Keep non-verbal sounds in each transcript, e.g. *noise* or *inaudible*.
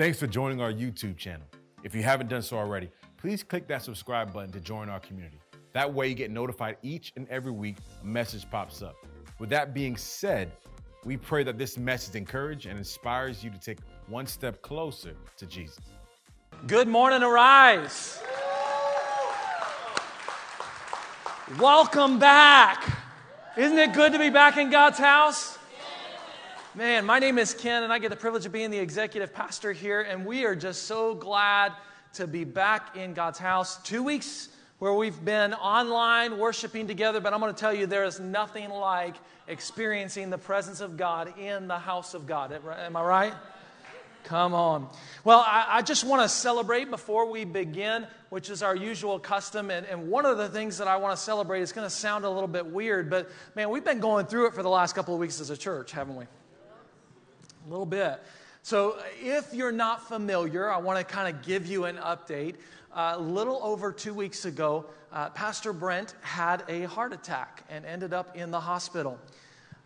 Thanks for joining our YouTube channel. If you haven't done so already, please click that subscribe button to join our community. That way, you get notified each and every week a message pops up. With that being said, we pray that this message encourages and inspires you to take one step closer to Jesus. Good morning, Arise. Welcome back. Isn't it good to be back in God's house? Man, my name is Ken, and I get the privilege of being the executive pastor here, and we are just so glad to be back in God's house. Two weeks where we've been online worshiping together, but I'm going to tell you there is nothing like experiencing the presence of God in the house of God. Am I right? Come on. Well, I, I just want to celebrate before we begin, which is our usual custom. And, and one of the things that I want to celebrate is going to sound a little bit weird, but man, we've been going through it for the last couple of weeks as a church, haven't we? A little bit. So, if you're not familiar, I want to kind of give you an update. A uh, little over two weeks ago, uh, Pastor Brent had a heart attack and ended up in the hospital.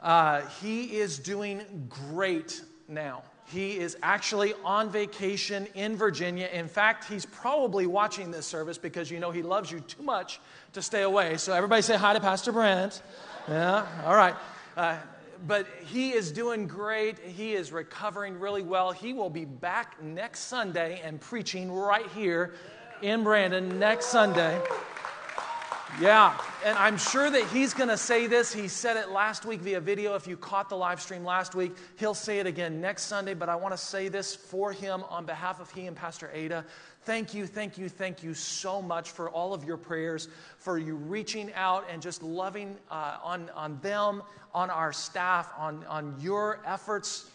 Uh, he is doing great now. He is actually on vacation in Virginia. In fact, he's probably watching this service because you know he loves you too much to stay away. So, everybody say hi to Pastor Brent. Yeah, all right. But he is doing great. He is recovering really well. He will be back next Sunday and preaching right here in Brandon next Sunday. Yeah, and I'm sure that he's going to say this. He said it last week via video. If you caught the live stream last week, he'll say it again next Sunday. But I want to say this for him on behalf of he and Pastor Ada. Thank you, thank you, thank you so much for all of your prayers, for you reaching out and just loving uh, on, on them, on our staff, on, on your efforts.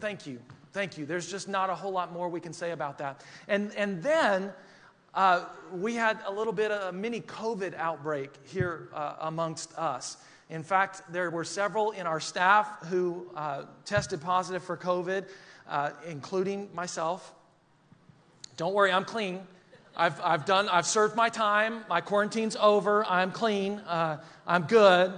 Thank you, thank you. There's just not a whole lot more we can say about that. And, and then, uh, we had a little bit of a mini COVID outbreak here uh, amongst us. In fact, there were several in our staff who uh, tested positive for COVID, uh, including myself. Don't worry, I'm clean. I've, I've done, I've served my time. My quarantine's over. I'm clean. Uh, I'm good.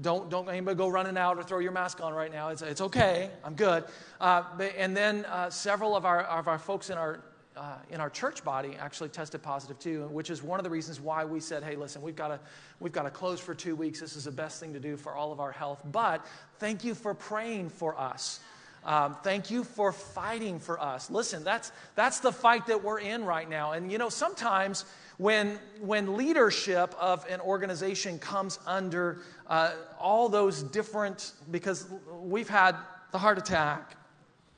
Don't, don't anybody go running out or throw your mask on right now. It's, it's okay. I'm good. Uh, and then several of our, of our folks in our uh, in our church body actually tested positive too, which is one of the reasons why we said, hey, listen, we've got we've got to close for two weeks. This is the best thing to do for all of our health. But thank you for praying for us. Um, thank you for fighting for us. Listen, that's, that's the fight that we're in right now. And you know, sometimes when, when leadership of an organization comes under uh, all those different, because we've had the heart attack,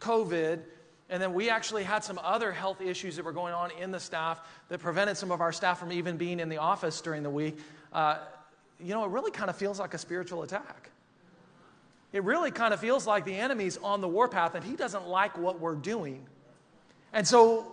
COVID, and then we actually had some other health issues that were going on in the staff that prevented some of our staff from even being in the office during the week. Uh, you know, it really kind of feels like a spiritual attack. It really kind of feels like the enemy's on the warpath and he doesn't like what we're doing. And so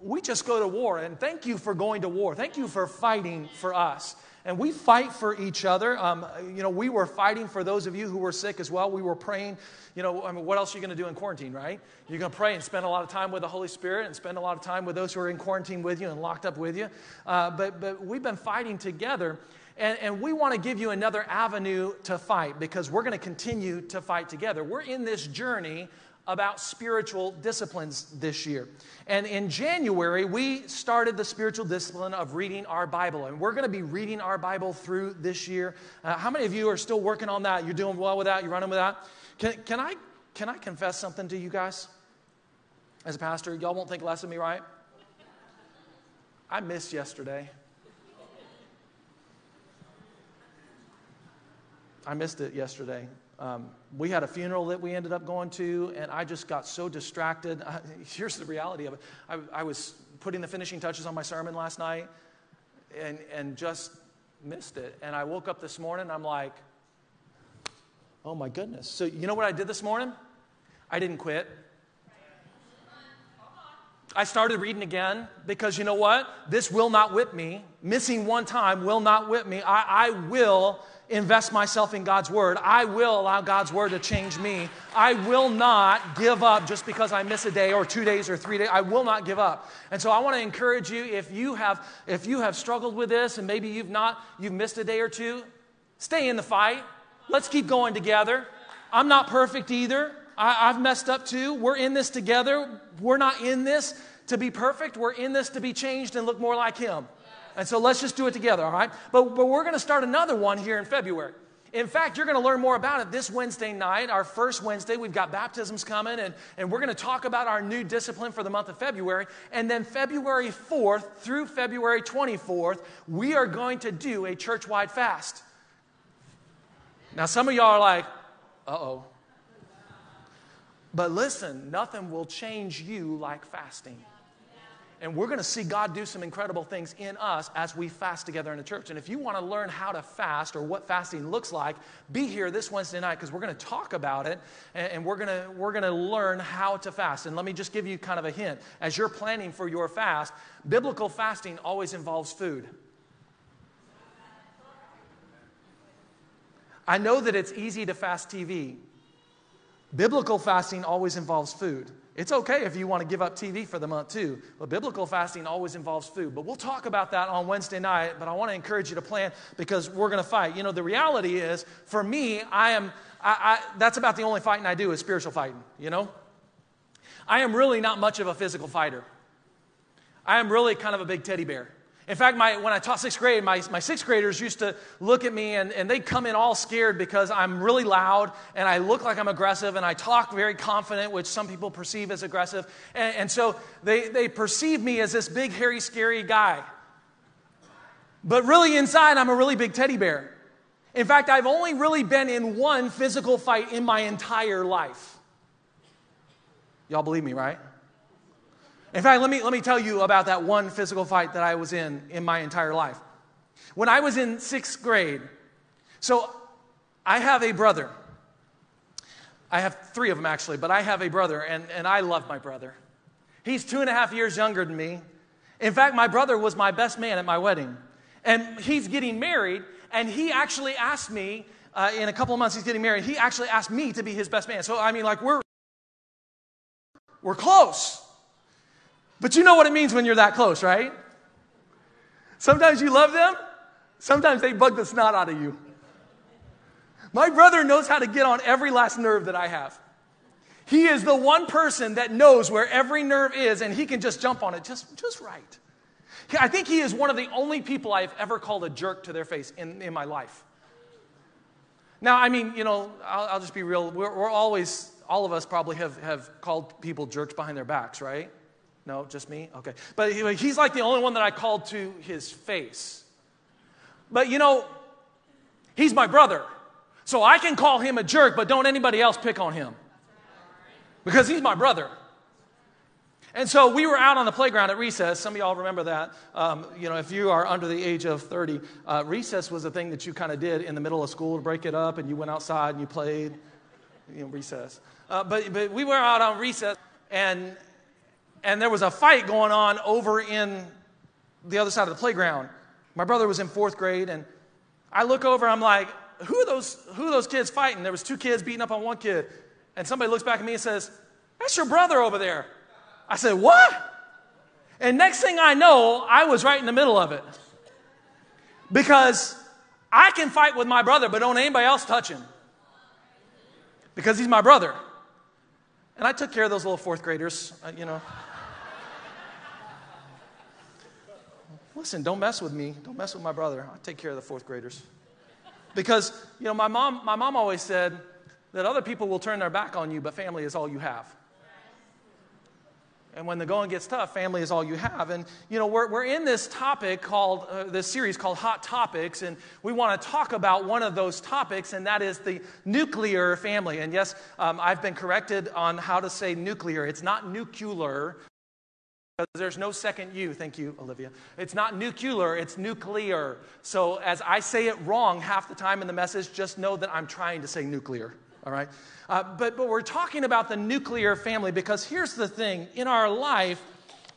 we just go to war. And thank you for going to war. Thank you for fighting for us and we fight for each other. Um, you know, we were fighting for those of you who were sick as well. We were praying. You know, I mean, what else are you going to do in quarantine, right? You're going to pray and spend a lot of time with the Holy Spirit and spend a lot of time with those who are in quarantine with you and locked up with you. Uh, but, but we've been fighting together. And, and, we want to give you another avenue to fight because we're going to continue to fight together. We're in this journey about spiritual disciplines this year. And in January, we started the spiritual discipline of reading our Bible. And we're going to be reading our Bible through this year. Uh, how many of you are still working on that? You're doing well with that? You're running with that? Can, can, I, can I confess something to you guys? As a pastor, y'all won't think less of me, right? I missed yesterday. I missed it yesterday. Um, we had a funeral that we ended up going to, and I just got so distracted. *laughs* Here's the reality of it I, I, was putting the finishing touches on my sermon last night and, and just missed it. And I woke up this morning, I'm like, oh my goodness. So, you know what I did this morning? I didn't quit. I started reading again because you know what? This will not whip me. Missing one time will not whip me. I, I will invest myself in God's Word. I will allow God's Word to change me. I will not give up just because I miss a day or two days or three days. I will not give up. And so I want to encourage you if you have if you have struggled with this and maybe you've not you've missed a day or two, stay in the fight. Let's keep going together. I'm not perfect either. I, I've messed up too. We're in this together. We're not in this to be perfect. We're in this to be changed and look more like Him. And so let's just do it together, all right? But, but we're going to start another one here in February. In fact, you're going to learn more about it this Wednesday night, our first Wednesday. We've got baptisms coming, and, and we're going to talk about our new discipline for the month of February. And then February 4th through February 24th, we are going to do a church wide fast. Now, some of y'all are like, uh oh. But listen, nothing will change you like fasting. And we're going to see God do some incredible things in us as we fast together in the church. And if you want to learn how to fast or what fasting looks like, be here this Wednesday night because we're going to talk about it and we're going to, we're going to learn how to fast. And let me just give you kind of a hint. As you're planning for your fast, biblical fasting always involves food. I know that it's easy to fast TV. Biblical fasting always involves food. It's okay if you want to give up TV for the month too, but biblical fasting always involves food. But we'll talk about that on Wednesday night, but I want to encourage you to plan because we're going to fight. You know, the reality is, for me, I am, I, I, that's about the only fighting I do is spiritual fighting, you know? I am really not much of a physical fighter. I am really kind of a big teddy bear. In fact, my, when I taught sixth grade, my, my sixth graders used to look at me and, and they'd come in all scared because I'm really loud and I look like I'm aggressive and I talk very confident, which some people perceive as aggressive. And, and so they, they perceive me as this big, hairy, scary guy. But really, inside, I'm a really big teddy bear. In fact, I've only really been in one physical fight in my entire life. Y'all believe me, right? In fact, let me, let me tell you about that one physical fight that I was in in my entire life. When I was in sixth grade, so I have a brother. I have three of them actually, but I have a brother, and, and I love my brother. He's two and a half years younger than me. In fact, my brother was my best man at my wedding. And he's getting married, and he actually asked me, uh, in a couple of months, he's getting married. He actually asked me to be his best man. So, I mean, like, we're, we're close. But you know what it means when you're that close, right? Sometimes you love them, sometimes they bug the snot out of you. My brother knows how to get on every last nerve that I have. He is the one person that knows where every nerve is and he can just jump on it just, just right. I think he is one of the only people I've ever called a jerk to their face in, in my life. Now, I mean, you know, I'll, I'll just be real. We're, we're always, all of us probably have, have called people jerks behind their backs, right? No, just me? Okay. But he's like the only one that I called to his face. But you know, he's my brother. So I can call him a jerk, but don't anybody else pick on him. Because he's my brother. And so we were out on the playground at recess. Some of y'all remember that. Um, you know, if you are under the age of 30, uh, recess was a thing that you kind of did in the middle of school to break it up, and you went outside and you played, you know, recess. Uh, but, but we were out on recess, and and there was a fight going on over in the other side of the playground. My brother was in fourth grade, and I look over, I'm like, who are those, who are those kids fighting? There was two kids beating up on one kid. And somebody looks back at me and says, that's your brother over there. I said, what? And next thing I know, I was right in the middle of it. Because I can fight with my brother, but don't anybody else touch him. Because he's my brother. And I took care of those little fourth graders, uh, you know. Listen, don't mess with me. Don't mess with my brother. I'll take care of the fourth graders. Because, you know, my mom, my mom always said that other people will turn their back on you, but family is all you have. And when the going gets tough, family is all you have. And, you know, we're, we're in this topic called, uh, this series called Hot Topics, and we want to talk about one of those topics, and that is the nuclear family. And yes, um, I've been corrected on how to say nuclear. It's not nuclear, there's no second U. Thank you, Olivia. It's not nuclear, it's nuclear. So as I say it wrong half the time in the message, just know that I'm trying to say nuclear. All right? Uh, but, but we're talking about the nuclear family because here's the thing in our life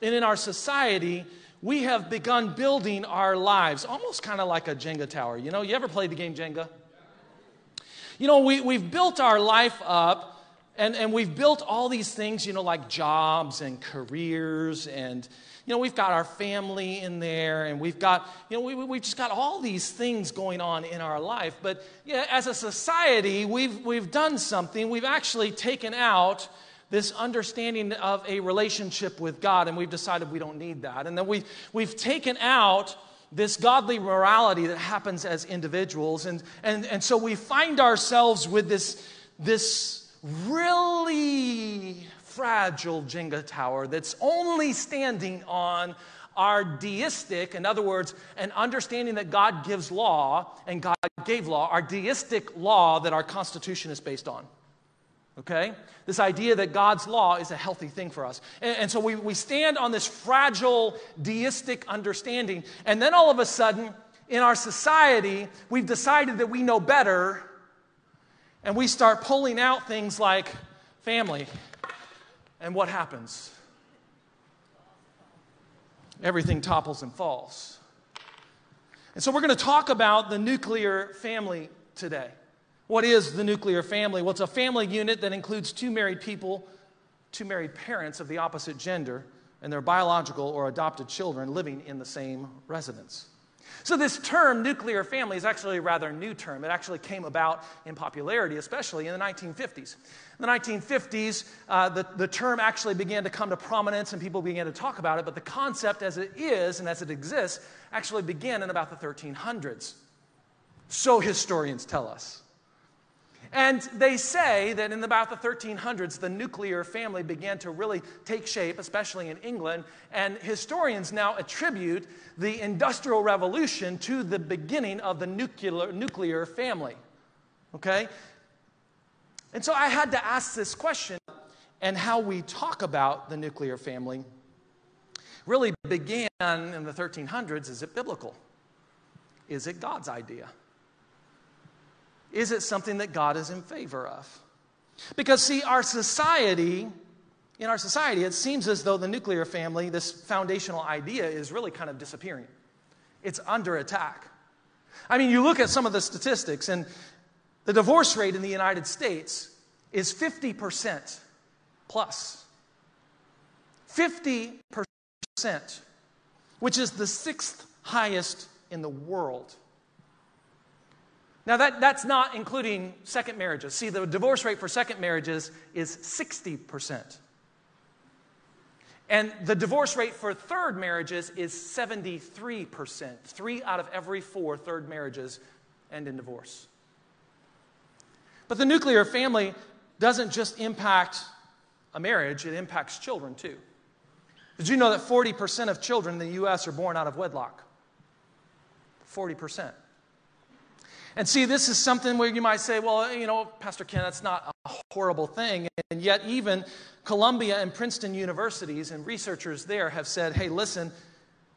and in our society, we have begun building our lives almost kind of like a Jenga tower. You know, you ever played the game Jenga? You know, we, we've built our life up And, and we've built all these things, you know, like jobs and careers and you know, we've got our family in there, and we've got, you know, we, we've just got all these things going on in our life. But yeah, as a society, we've, we've done something. We've actually taken out this understanding of a relationship with God, and we've decided we don't need that. And then we've, we've taken out this godly morality that happens as individuals. And, and, and so we find ourselves with this, this really fragile Jenga tower that's only standing on our deistic, in other words, an understanding that God gives law and God gave law, our deistic law that our Constitution is based on. Okay? This idea that God's law is a healthy thing for us. And, and so we, we stand on this fragile deistic understanding, and then all of a sudden, in our society, we've decided that we know better, and we start pulling out things like family and what happens? Everything topples and falls. And so we're going to talk about the nuclear family today. What is the nuclear family? Well, it's a family unit that includes two married people, two married parents of the opposite gender, and their biological or adopted children living in the same residence. So, this term, nuclear family, is actually a rather new term. It actually came about in popularity, especially in the 1950s. In the 1950s, uh, the, the term actually began to come to prominence and people began to talk about it, but the concept as it is and as it exists actually began in about the 1300s. So, historians tell us. And they say that in about the 1300s, the nuclear family began to really take shape, especially in England. And historians now attribute the Industrial Revolution to the beginning of the nuclear, nuclear family. Okay? And so I had to ask this question, and how we talk about the nuclear family really began in the 1300s. Is it biblical? Is it God's idea? Is it something that God is in favor of? Because, see, our society, in our society, it seems as though the nuclear family, this foundational idea, is really kind of disappearing. It's under attack. I mean, you look at some of the statistics, and the divorce rate in the United States is 50% plus. 50%, which is the sixth highest in the world. Now, that, that's not including second marriages. See, the divorce rate for second marriages is 60%. And the divorce rate for third marriages is 73%. Three out of every four third marriages end in divorce. But the nuclear family doesn't just impact a marriage, it impacts children too. Did you know that 40% of children in the U.S. are born out of wedlock? 40%. And see, this is something where you might say, well, you know, Pastor Ken, that's not a horrible thing. And yet, even Columbia and Princeton universities and researchers there have said, hey, listen,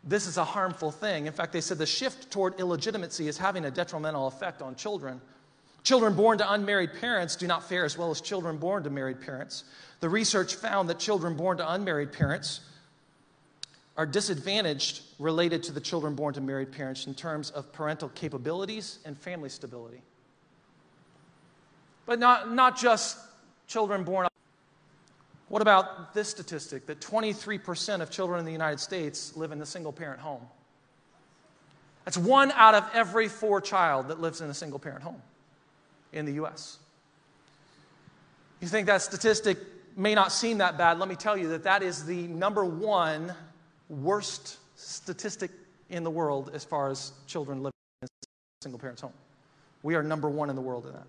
this is a harmful thing. In fact, they said the shift toward illegitimacy is having a detrimental effect on children. Children born to unmarried parents do not fare as well as children born to married parents. The research found that children born to unmarried parents are disadvantaged related to the children born to married parents in terms of parental capabilities and family stability. But not, not just children born. What about this statistic that 23% of children in the United States live in a single parent home? That's one out of every four child that lives in a single parent home in the US. You think that statistic may not seem that bad? Let me tell you that that is the number one worst statistic in the world as far as children living in a single parent's home. We are number one in the world in that.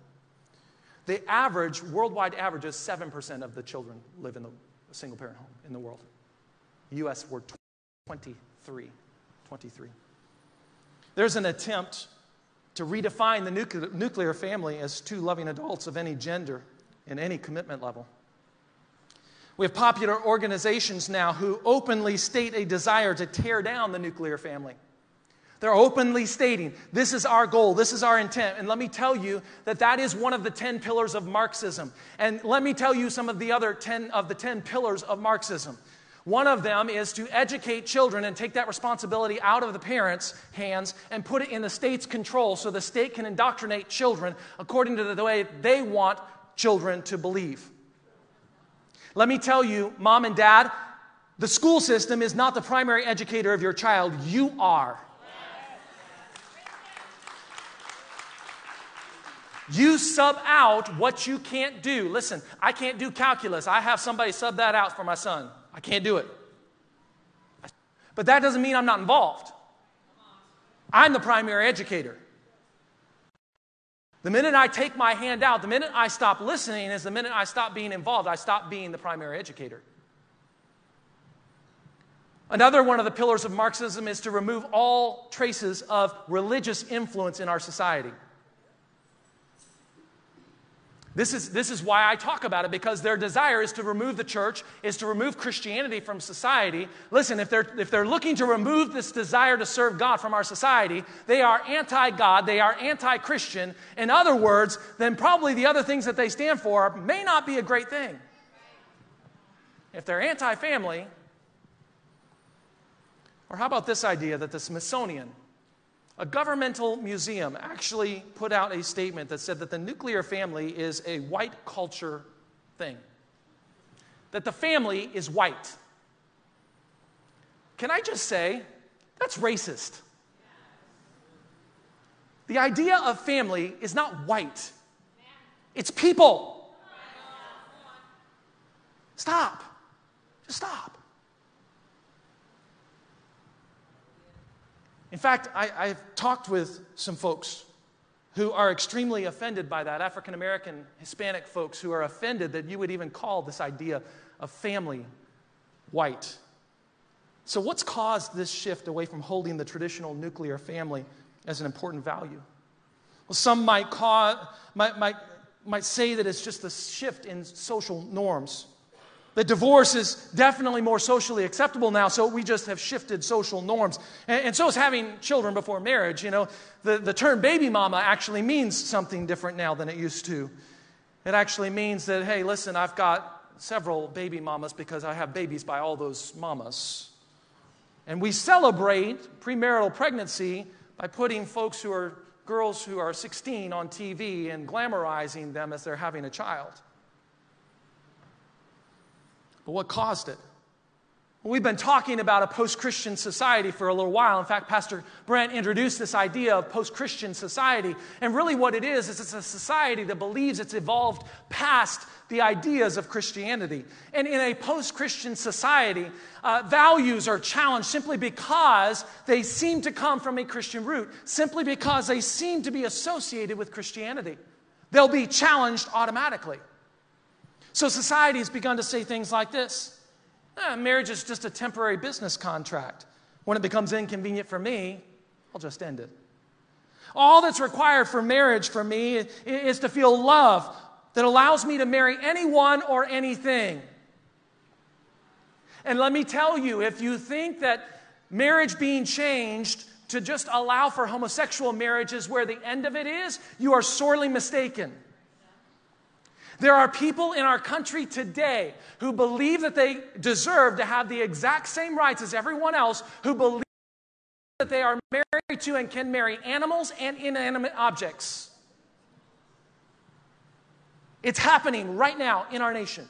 The average, worldwide average, is 7% of the children live in the single parent home in the world. US, we're 23. 23. There's an attempt to redefine the nuclear, family as two loving adults of any gender and any commitment level. We have popular organizations now who openly state a desire to tear down the nuclear family. They're openly stating, this is our goal, this is our intent. And let me tell you that that is one of the 10 pillars of Marxism. And let me tell you some of the other 10 of the 10 pillars of Marxism. One of them is to educate children and take that responsibility out of the parents' hands and put it in the state's control so the state can indoctrinate children according to the way they want children to believe. Let me tell you, mom and dad, the school system is not the primary educator of your child. You are. You sub out what you can't do. Listen, I can't do calculus. I have somebody sub that out for my son. I can't do it. But that doesn't mean I'm not involved. I'm the primary educator. The minute I take my hand out, the minute I stop listening is the minute I stop being involved. I stop being the primary educator. Another one of the pillars of Marxism is to remove all traces of religious influence in our society. This is, this is why I talk about it, because their desire is to remove the church, is to remove Christianity from society. Listen, if they're, if they're looking to remove this desire to serve God from our society, they are anti God, they are anti Christian. In other words, then probably the other things that they stand for may not be a great thing. If they're anti family, or how about this idea that the Smithsonian a governmental museum actually put out a statement that said that the nuclear family is a white culture thing, that the family is white. Can I just say, that's racist. The idea of family is not white, it's people. Stop. Just stop. In fact, I, have talked with some folks who are extremely offended by that, African American, Hispanic folks who are offended that you would even call this idea of family white. So, what's caused this shift away from holding the traditional nuclear family as an important value? Well, some might, call, might, might, might say that it's just a shift in social norms. That divorce is definitely more socially acceptable now, so we just have shifted social norms. And, and, so is having children before marriage. You know, the, the term baby mama actually means something different now than it used to. It actually means that, hey, listen, I've got several baby mamas because I have babies by all those mamas. And we celebrate premarital pregnancy by putting folks who are girls who are 16 on TV and glamorizing them as they're having a child. But what caused it? We've been talking about a post Christian society for a little while. In fact, Pastor Brent introduced this idea of post Christian society. And really, what it is, is it's a society that believes it's evolved past the ideas of Christianity. And in a post Christian society, uh, values are challenged simply because they seem to come from a Christian root, simply because they seem to be associated with Christianity. They'll be challenged automatically. So society has begun to say things like this eh, marriage is just a temporary business contract. When it becomes inconvenient for me, I'll just end it. All that's required for marriage for me is to feel love that allows me to marry anyone or anything. And let me tell you, if you think that marriage being changed to just allow for homosexual marriage is where the end of it is, you are sorely mistaken. There are people in our country today who believe that they deserve to have the exact same rights as everyone else, who believe that they are married to and can marry animals and inanimate objects. It's happening right now in our nation.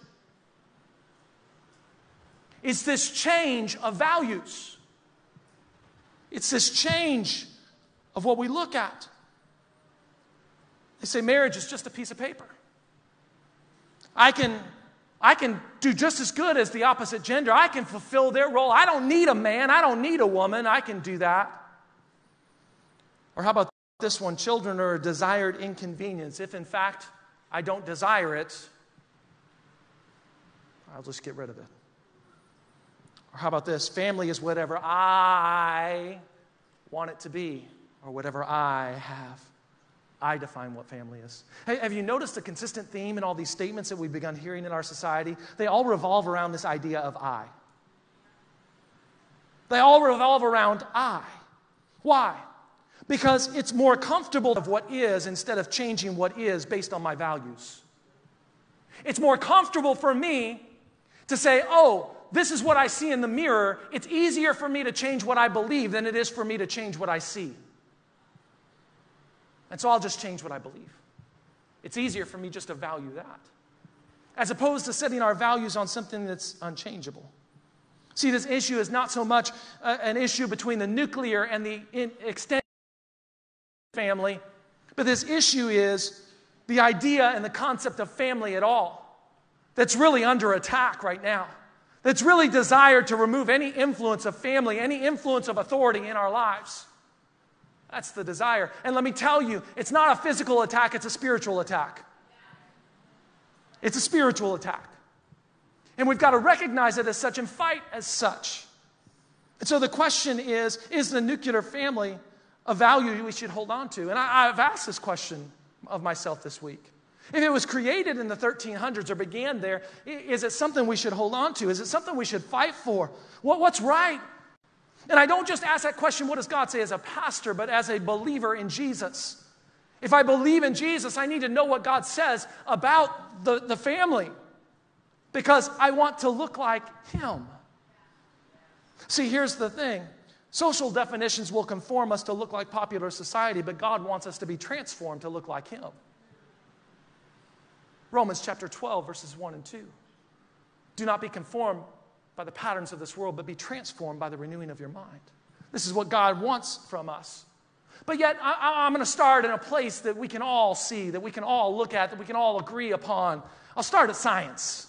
It's this change of values. It's this change of what we look at. They say marriage is just a piece of paper. I can, I can do just as good as the opposite gender. I can fulfill their role. I don't need a man. I don't need a woman. I can do that. Or how about this one? Children are a desired inconvenience. If in fact I don't desire it, I'll just get rid of it. Or how about this? Family is whatever I want it to be, or whatever I have. I define what family is. Hey, have you noticed a consistent theme in all these statements that we've begun hearing in our society? They all revolve around this idea of I. They all revolve around I. Why? Because it's more comfortable of what is instead of changing what is based on my values. It's more comfortable for me to say, oh, this is what I see in the mirror. It's easier for me to change what I believe than it is for me to change what I see. And so I'll just change what I believe. It's easier for me just to value that. as opposed to setting our values on something that's unchangeable. See, this issue is not so much uh, an issue between the nuclear and the extended family, but this issue is the idea and the concept of family at all that's really under attack right now, that's really desired to remove any influence of family, any influence of authority in our lives. That's the desire. And let me tell you, it's not a physical attack, it's a spiritual attack. It's a spiritual attack. And we've got to recognize it as such and fight as such. And so the question is is the nuclear family a value we should hold on to? And I, have asked this question of myself this week. If it was created in the 1300s or began there, is it something we should hold on to? Is it something we should fight for? What, what's right? And I don't just ask that question, what does God say as a pastor, but as a believer in Jesus. If I believe in Jesus, I need to know what God says about the, the family because I want to look like Him. See, here's the thing social definitions will conform us to look like popular society, but God wants us to be transformed to look like Him. Romans chapter 12, verses 1 and 2. Do not be conformed by the patterns of this world, but be transformed by the renewing of your mind. This is what God wants from us. But yet, I, am going to start in a place that we can all see, that we can all look at, that we can all agree upon. I'll start at science.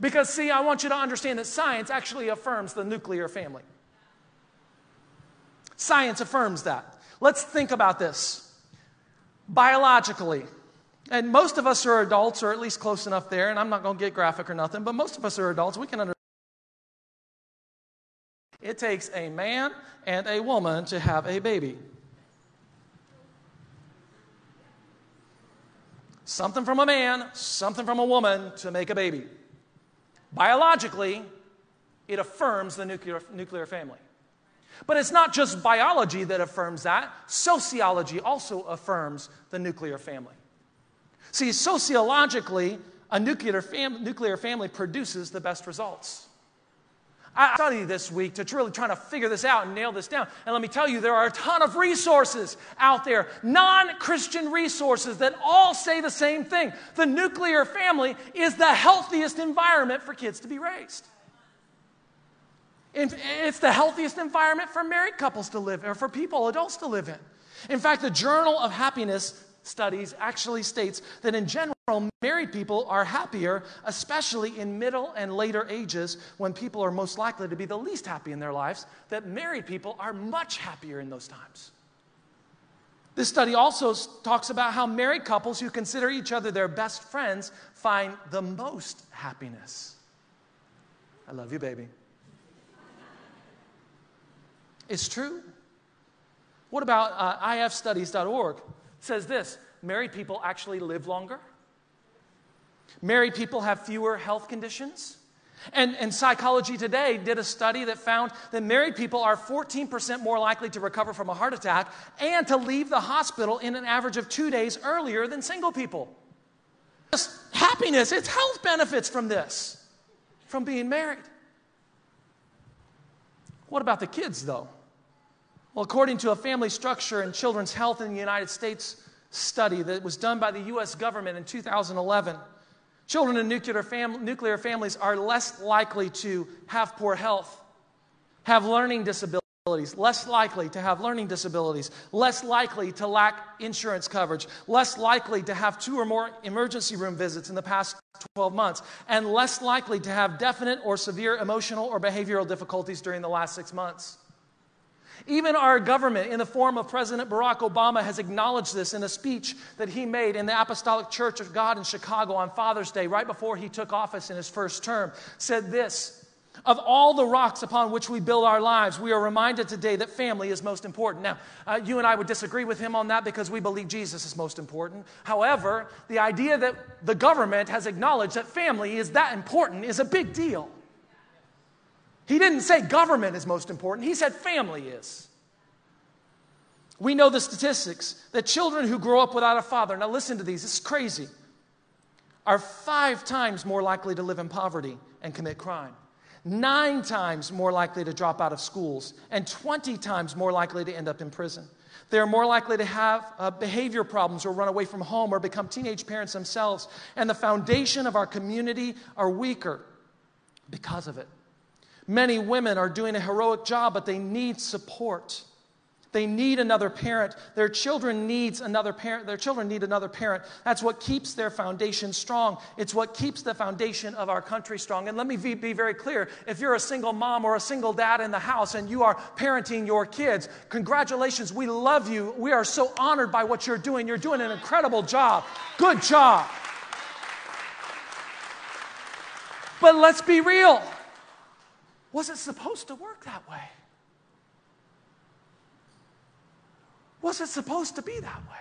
Because, see, I want you to understand that science actually affirms the nuclear family. Science affirms that. Let's think about this. Biologically, and most of us are adults, or at least close enough there, and I'm not going to get graphic or nothing, but most of us are adults. We can understand. It takes a man and a woman to have a baby. Something from a man, something from a woman to make a baby. Biologically, it affirms the nuclear, nuclear family. But it's not just biology that affirms that, sociology also affirms the nuclear family. See, sociologically, a nuclear, fam- nuclear family produces the best results. I studied this week to really try to figure this out and nail this down. And let me tell you, there are a ton of resources out there, non Christian resources, that all say the same thing. The nuclear family is the healthiest environment for kids to be raised. It's the healthiest environment for married couples to live, or for people, adults to live in. In fact, the Journal of Happiness studies actually states that in general, married people are happier, especially in middle and later ages when people are most likely to be the least happy in their lives, that married people are much happier in those times. This study also talks about how married couples who consider each other their best friends find the most happiness. I love you, baby. It's true. What about uh, ifstudies.org? Says this married people actually live longer. Married people have fewer health conditions. And, and Psychology Today did a study that found that married people are 14% more likely to recover from a heart attack and to leave the hospital in an average of two days earlier than single people. Happiness, it's health benefits from this, from being married. What about the kids, though? Well, according to a family structure and children's health in the United States study that was done by the U.S. government in 2011, children in nuclear, fam- nuclear families are less likely to have poor health, have learning disabilities, less likely to have learning disabilities, less likely to lack insurance coverage, less likely to have two or more emergency room visits in the past 12 months, and less likely to have definite or severe emotional or behavioral difficulties during the last six months. Even our government, in the form of President Barack Obama, has acknowledged this in a speech that he made in the Apostolic Church of God in Chicago on Father's Day, right before he took office in his first term. Said this Of all the rocks upon which we build our lives, we are reminded today that family is most important. Now, uh, you and I would disagree with him on that because we believe Jesus is most important. However, the idea that the government has acknowledged that family is that important is a big deal. He didn't say government is most important, he said family is. We know the statistics that children who grow up without a father, now listen to these, this is crazy, are five times more likely to live in poverty and commit crime, nine times more likely to drop out of schools, and 20 times more likely to end up in prison. They're more likely to have uh, behavior problems or run away from home or become teenage parents themselves. And the foundation of our community are weaker because of it. Many women are doing a heroic job, but they need support. They need another parent. Their children needs another parent. Their children need another parent. That's what keeps their foundation strong. It's what keeps the foundation of our country strong. And let me be very clear. If you're a single mom or a single dad in the house and you are parenting your kids, congratulations. We love you. We are so honored by what you're doing. You're doing an incredible job. Good job. But let's be real. Was it supposed to work that way? Was it supposed to be that way?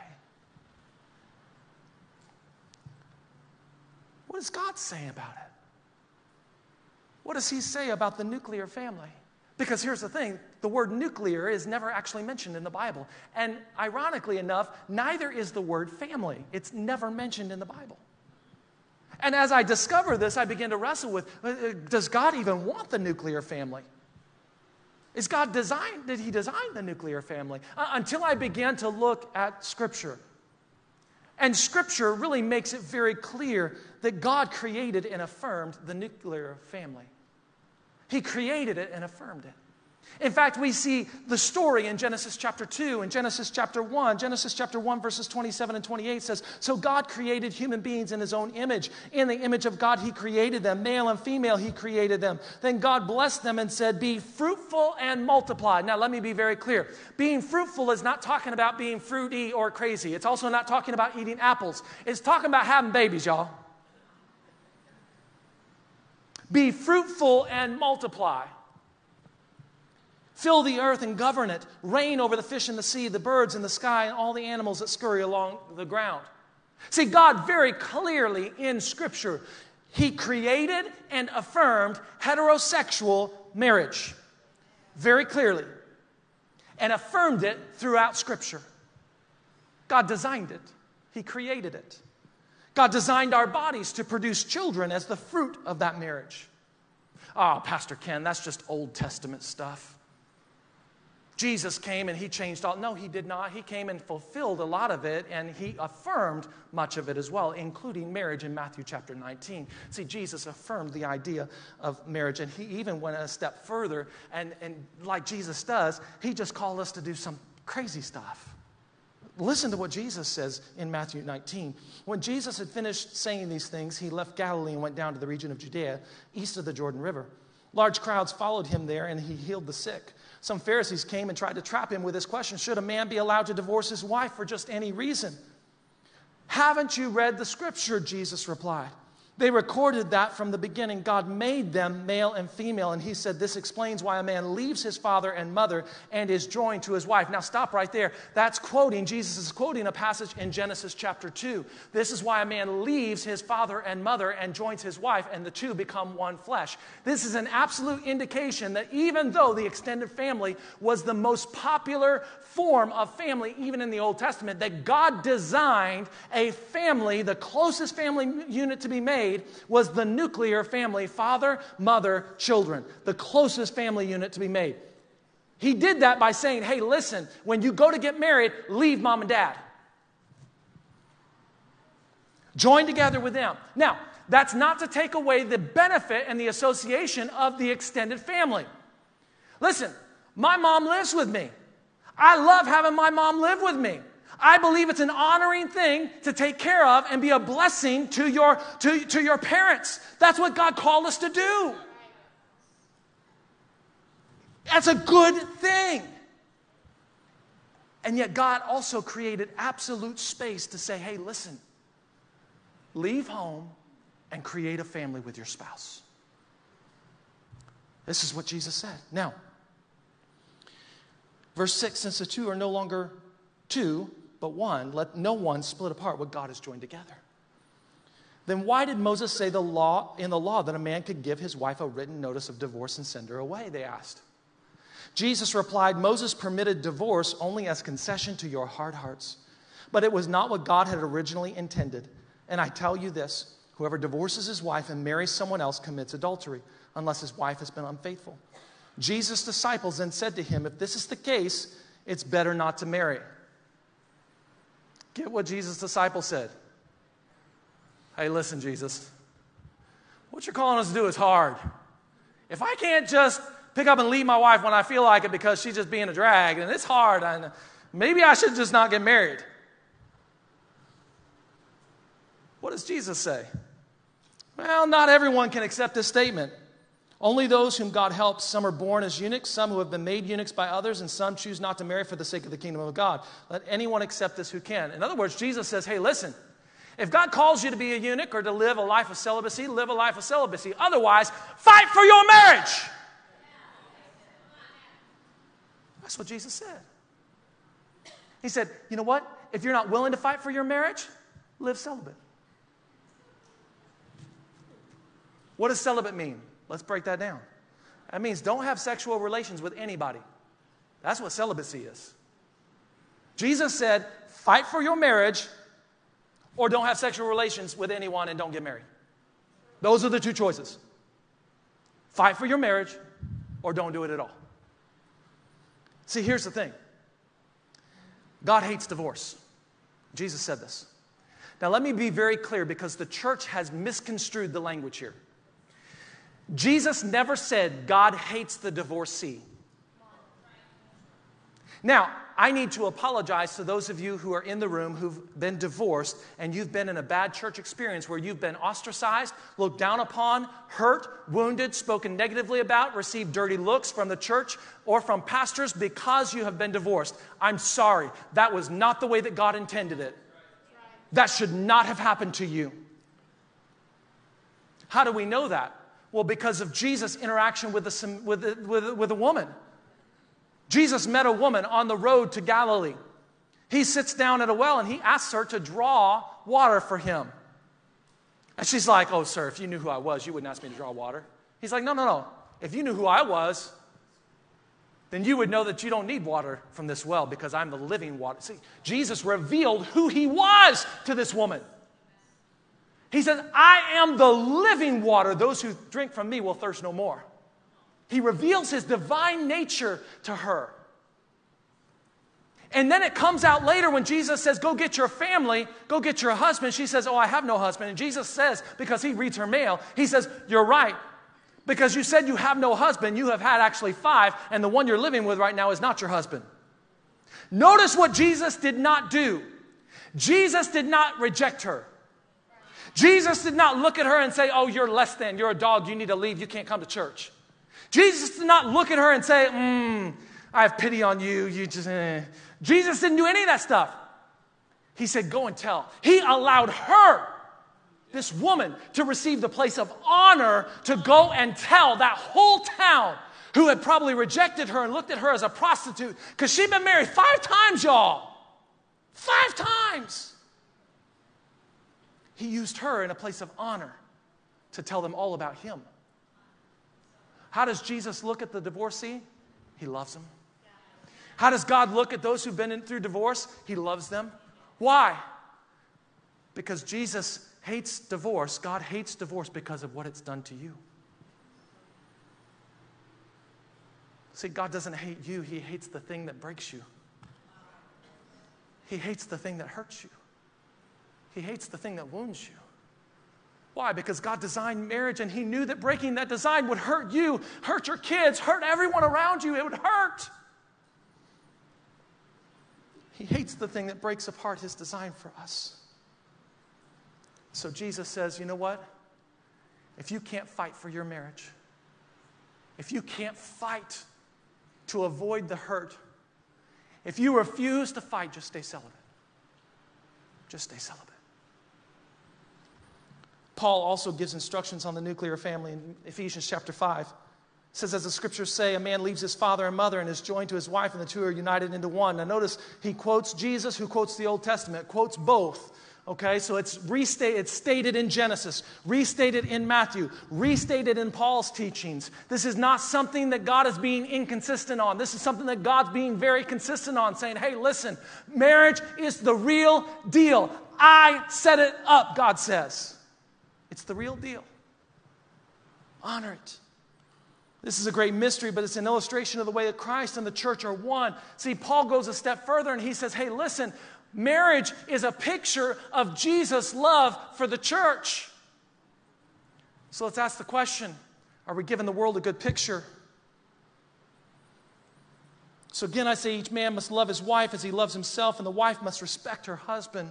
What does God say about it? What does He say about the nuclear family? Because here's the thing the word nuclear is never actually mentioned in the Bible. And ironically enough, neither is the word family. It's never mentioned in the Bible. And as I discover this, I begin to wrestle with uh, uh, does God even want the nuclear family? Is God designed, did He design the nuclear family? Uh, until I began to look at Scripture. And Scripture really makes it very clear that God created and affirmed the nuclear family. He created it and affirmed it. In fact, we see the story in Genesis chapter 2 and Genesis chapter 1. Genesis chapter 1, verses 27 and 28 says, So God created human beings in his own image. In the image of God, he created them. Male and female, he created them. Then God blessed them and said, Be fruitful and multiply. Now, let me be very clear. Being fruitful is not talking about being fruity or crazy. It's also not talking about eating apples. It's talking about having babies, y'all. Be fruitful and multiply. Fill the earth and govern it. Reign over the fish in the sea, the birds in the sky, and all the animals that scurry along the ground. See, God very clearly in Scripture, He created and affirmed heterosexual marriage. Very clearly. And affirmed it throughout Scripture. God designed it, He created it. God designed our bodies to produce children as the fruit of that marriage. Ah, oh, Pastor Ken, that's just Old Testament stuff. Jesus came and he changed all. No, he did not. He came and fulfilled a lot of it and he affirmed much of it as well, including marriage in Matthew chapter 19. See, Jesus affirmed the idea of marriage and he even went a step further. And, and like Jesus does, he just called us to do some crazy stuff. Listen to what Jesus says in Matthew 19. When Jesus had finished saying these things, he left Galilee and went down to the region of Judea, east of the Jordan River. Large crowds followed him there, and he healed the sick. Some Pharisees came and tried to trap him with this question Should a man be allowed to divorce his wife for just any reason? Haven't you read the scripture? Jesus replied. They recorded that from the beginning. God made them male and female. And he said, This explains why a man leaves his father and mother and is joined to his wife. Now, stop right there. That's quoting, Jesus is quoting a passage in Genesis chapter 2. This is why a man leaves his father and mother and joins his wife, and the two become one flesh. This is an absolute indication that even though the extended family was the most popular form of family, even in the Old Testament, that God designed a family, the closest family unit to be made was the nuclear family father, mother, children, the closest family unit to be made. He did that by saying, hey, listen, when you go to get married, leave mom and dad. Join together with them. Now, that's not to take away the benefit and the association of the extended family. Listen, my mom lives with me. I love having my mom live with me. I believe it's an honoring thing to take care of and be a blessing to your, to, to your parents. That's what God called us to do. That's a good thing. And yet, God also created absolute space to say, hey, listen, leave home and create a family with your spouse. This is what Jesus said. Now, verse 6 since the two are no longer two, but one. Let no one split apart what God has joined together. Then why did Moses say the law in the law that a man could give his wife a written notice of divorce and send her away? They asked. Jesus replied, Moses permitted divorce only as concession to your hard hearts. But it was not what God had originally intended. And I tell you this whoever divorces his wife and marries someone else commits adultery, unless his wife has been unfaithful. Jesus' disciples then said to him, If this is the case, it's better not to marry. Get what Jesus' disciple said. Hey, listen, Jesus, what you're calling us to do is hard. If I can't just pick up and leave my wife when I feel like it because she's just being a drag, and it's hard, and maybe I should just not get married. What does Jesus say? Well, not everyone can accept this statement. Only those whom God helps. Some are born as eunuchs, some who have been made eunuchs by others, and some choose not to marry for the sake of the kingdom of God. Let anyone accept this who can. In other words, Jesus says, hey, listen, if God calls you to be a eunuch or to live a life of celibacy, live a life of celibacy. Otherwise, fight for your marriage. That's what Jesus said. He said, you know what? If you're not willing to fight for your marriage, live celibate. What does celibate mean? Let's break that down. That means don't have sexual relations with anybody. That's what celibacy is. Jesus said, fight for your marriage or don't have sexual relations with anyone and don't get married. Those are the two choices. Fight for your marriage or don't do it at all. See, here's the thing God hates divorce. Jesus said this. Now, let me be very clear because the church has misconstrued the language here. Jesus never said God hates the divorcee. Now, I need to apologize to those of you who are in the room who've been divorced and you've been in a bad church experience where you've been ostracized, looked down upon, hurt, wounded, spoken negatively about, received dirty looks from the church or from pastors because you have been divorced. I'm sorry. That was not the way that God intended it. That should not have happened to you. How do we know that? Well, because of Jesus' interaction with a, with, a, with, a, with a woman. Jesus met a woman on the road to Galilee. He sits down at a well and he asks her to draw water for him. And she's like, Oh, sir, if you knew who I was, you wouldn't ask me to draw water. He's like, No, no, no. If you knew who I was, then you would know that you don't need water from this well because I'm the living water. See, Jesus revealed who he was to this woman. He says, I am the living water. Those who drink from me will thirst no more. He reveals his divine nature to her. And then it comes out later when Jesus says, Go get your family, go get your husband. She says, Oh, I have no husband. And Jesus says, because he reads her mail, he says, You're right. Because you said you have no husband, you have had actually five, and the one you're living with right now is not your husband. Notice what Jesus did not do. Jesus did not reject her. Jesus did not look at her and say, Oh, you're less than, you're a dog, you need to leave, you can't come to church. Jesus did not look at her and say, mm, I have pity on you, you just, eh. Jesus didn't do any of that stuff. He said, Go and tell. He allowed her, this woman, to receive the place of honor to go and tell that whole town who had probably rejected her and looked at her as a prostitute because she'd been married five times, y'all. Five times. He used her in a place of honor to tell them all about him. How does Jesus look at the divorcee? He loves them. How does God look at those who've been in, through divorce? He loves them. Why? Because Jesus hates divorce. God hates divorce because of what it's done to you. See, God doesn't hate you, He hates the thing that breaks you. He hates the thing that hurts you. He hates the thing that wounds you. Why? Because God designed marriage and He knew that breaking that design would hurt you, hurt your kids, hurt everyone around you. It would hurt. He hates the thing that breaks apart His design for us. So Jesus says, you know what? If you can't fight for your marriage, if you can't fight to avoid the hurt, if you refuse to fight, just stay celibate. Just stay celibate. Paul also gives instructions on the nuclear family in Ephesians chapter 5. It says, as the scriptures say, a man leaves his father and mother and is joined to his wife, and the two are united into one. Now, notice he quotes Jesus, who quotes the Old Testament, quotes both. Okay, so it's restated, it's stated in Genesis, restated in Matthew, restated in Paul's teachings. This is not something that God is being inconsistent on. This is something that God's being very consistent on, saying, hey, listen, marriage is the real deal. I set it up, God says. It's the real deal. Honor it. This is a great mystery, but it's an illustration of the way that Christ and the church are one. See, Paul goes a step further and he says, Hey, listen, marriage is a picture of Jesus' love for the church. So let's ask the question Are we giving the world a good picture? So again, I say each man must love his wife as he loves himself, and the wife must respect her husband.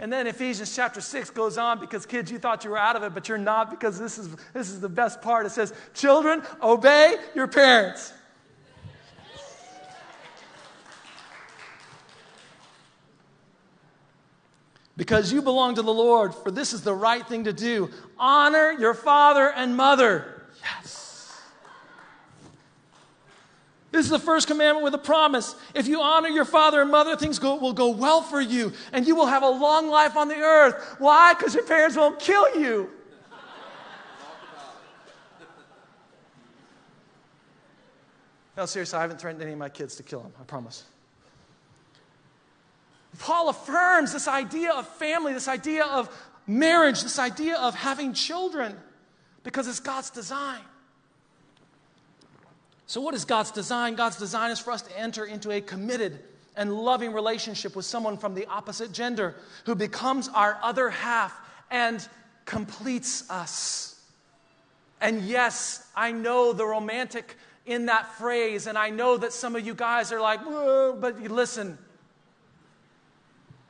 And then Ephesians chapter 6 goes on because kids, you thought you were out of it, but you're not because this is, this is the best part. It says, Children, obey your parents. Because you belong to the Lord, for this is the right thing to do. Honor your father and mother. Yes. This is the first commandment with a promise. If you honor your father and mother, things go, will go well for you, and you will have a long life on the earth. Why? Because your parents won't kill you. No, seriously, I haven't threatened any of my kids to kill them, I promise. Paul affirms this idea of family, this idea of marriage, this idea of having children, because it's God's design. So, what is God's design? God's design is for us to enter into a committed and loving relationship with someone from the opposite gender who becomes our other half and completes us. And yes, I know the romantic in that phrase, and I know that some of you guys are like, but listen.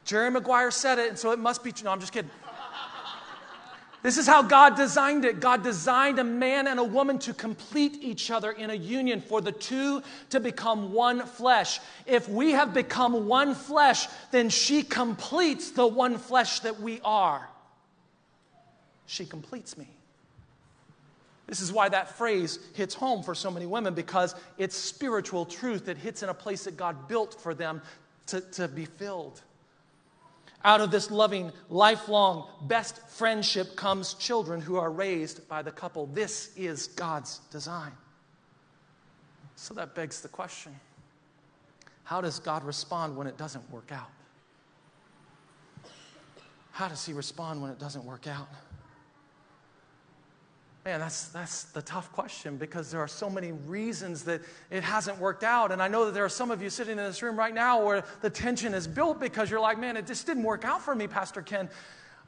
Jerry Maguire said it, and so it must be true. No, I'm just kidding. This is how God designed it. God designed a man and a woman to complete each other in a union, for the two to become one flesh. If we have become one flesh, then she completes the one flesh that we are. She completes me. This is why that phrase hits home for so many women because it's spiritual truth that hits in a place that God built for them to, to be filled. Out of this loving, lifelong, best friendship comes children who are raised by the couple. This is God's design. So that begs the question how does God respond when it doesn't work out? How does He respond when it doesn't work out? Man, that's, that's the tough question because there are so many reasons that it hasn't worked out. And I know that there are some of you sitting in this room right now where the tension is built because you're like, man, it just didn't work out for me, Pastor Ken.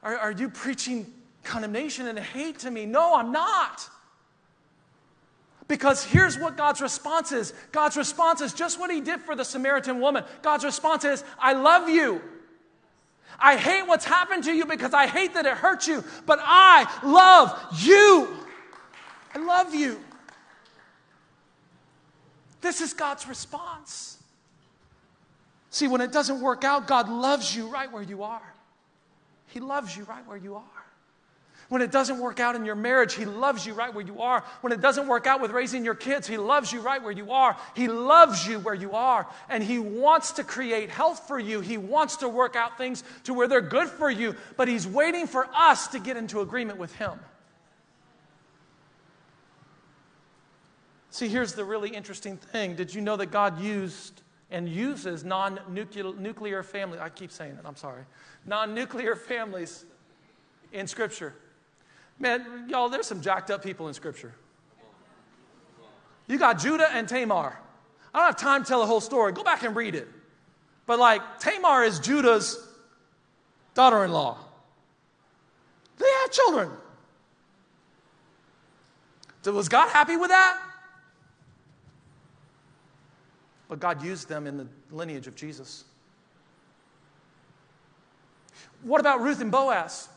Are, are you preaching condemnation and hate to me? No, I'm not. Because here's what God's response is God's response is just what He did for the Samaritan woman. God's response is, I love you. I hate what's happened to you because I hate that it hurt you, but I love you. I love you. This is God's response. See, when it doesn't work out, God loves you right where you are. He loves you right where you are. When it doesn't work out in your marriage, He loves you right where you are. When it doesn't work out with raising your kids, He loves you right where you are. He loves you where you are. And He wants to create health for you. He wants to work out things to where they're good for you. But He's waiting for us to get into agreement with Him. See, here's the really interesting thing. Did you know that God used and uses non nuclear families? I keep saying it, I'm sorry. Non nuclear families in Scripture. Man, y'all, there's some jacked up people in Scripture. You got Judah and Tamar. I don't have time to tell the whole story. Go back and read it. But like, Tamar is Judah's daughter in law. They have children. So Was God happy with that? But God used them in the lineage of Jesus. What about Ruth and Boaz?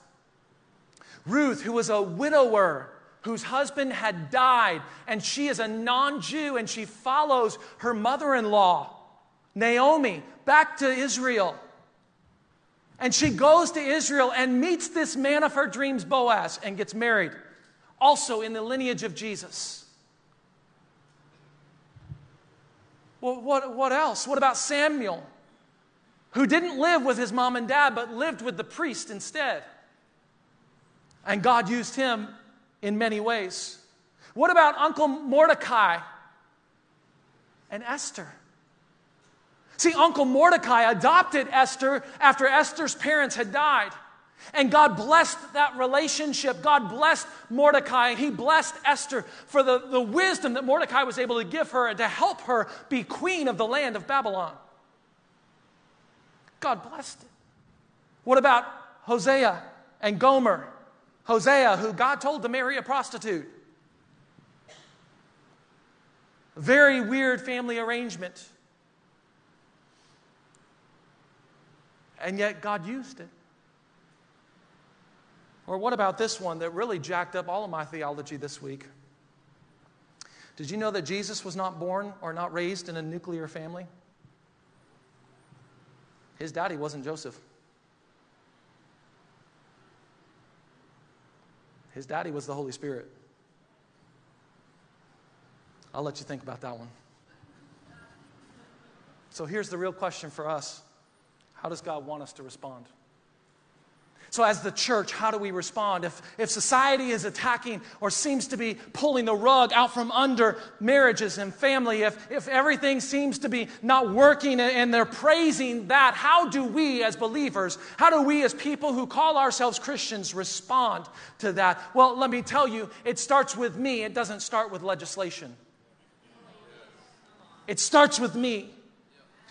Ruth, who was a widower, whose husband had died, and she is a non Jew, and she follows her mother in law, Naomi, back to Israel. And she goes to Israel and meets this man of her dreams, Boaz, and gets married, also in the lineage of Jesus. Well, what, what else? What about Samuel, who didn't live with his mom and dad, but lived with the priest instead? And God used him in many ways. What about Uncle Mordecai and Esther? See, Uncle Mordecai adopted Esther after Esther's parents had died. And God blessed that relationship. God blessed Mordecai. He blessed Esther for the, the wisdom that Mordecai was able to give her and to help her be queen of the land of Babylon. God blessed it. What about Hosea and Gomer? Hosea, who God told to marry a prostitute. Very weird family arrangement. And yet God used it. Or what about this one that really jacked up all of my theology this week? Did you know that Jesus was not born or not raised in a nuclear family? His daddy wasn't Joseph. His daddy was the Holy Spirit. I'll let you think about that one. So here's the real question for us How does God want us to respond? So, as the church, how do we respond? If, if society is attacking or seems to be pulling the rug out from under marriages and family, if, if everything seems to be not working and, and they're praising that, how do we as believers, how do we as people who call ourselves Christians respond to that? Well, let me tell you, it starts with me, it doesn't start with legislation. It starts with me.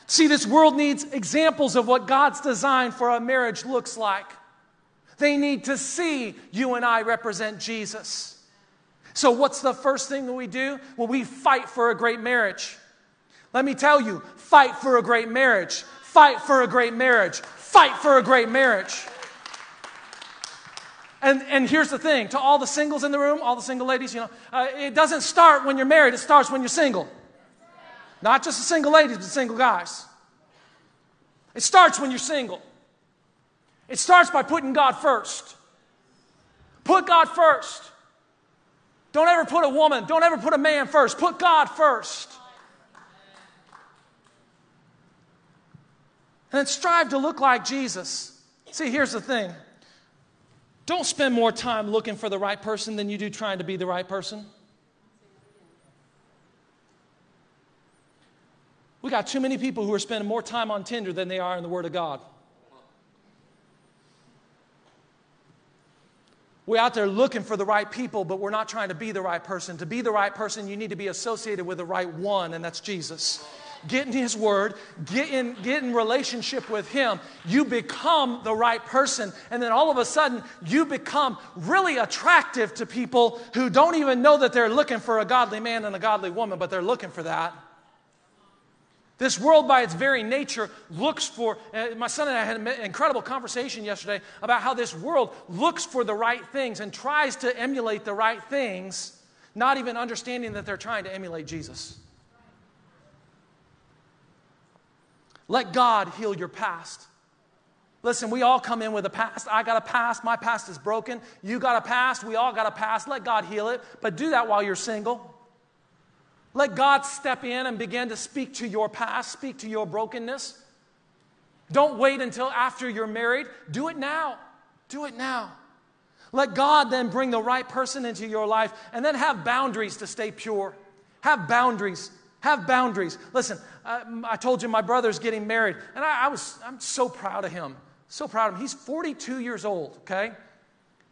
See, this world needs examples of what God's design for a marriage looks like. They need to see you and I represent Jesus. So, what's the first thing that we do? Well, we fight for a great marriage. Let me tell you fight for a great marriage. Fight for a great marriage. Fight for a great marriage. And, and here's the thing to all the singles in the room, all the single ladies, you know, uh, it doesn't start when you're married, it starts when you're single. Not just the single ladies, but single guys. It starts when you're single. It starts by putting God first. Put God first. Don't ever put a woman, don't ever put a man first. Put God first. And then strive to look like Jesus. See, here's the thing don't spend more time looking for the right person than you do trying to be the right person. We got too many people who are spending more time on Tinder than they are in the Word of God. We're out there looking for the right people, but we're not trying to be the right person. To be the right person, you need to be associated with the right one, and that's Jesus. Get in His Word, get in, get in relationship with Him. You become the right person, and then all of a sudden, you become really attractive to people who don't even know that they're looking for a godly man and a godly woman, but they're looking for that. This world, by its very nature, looks for. Uh, my son and I had an incredible conversation yesterday about how this world looks for the right things and tries to emulate the right things, not even understanding that they're trying to emulate Jesus. Let God heal your past. Listen, we all come in with a past. I got a past. My past is broken. You got a past. We all got a past. Let God heal it. But do that while you're single. Let God step in and begin to speak to your past, speak to your brokenness. Don't wait until after you're married. Do it now. Do it now. Let God then bring the right person into your life and then have boundaries to stay pure. Have boundaries. Have boundaries. Listen, uh, I told you my brother's getting married, and I, I was, I'm so proud of him. So proud of him. He's 42 years old, okay?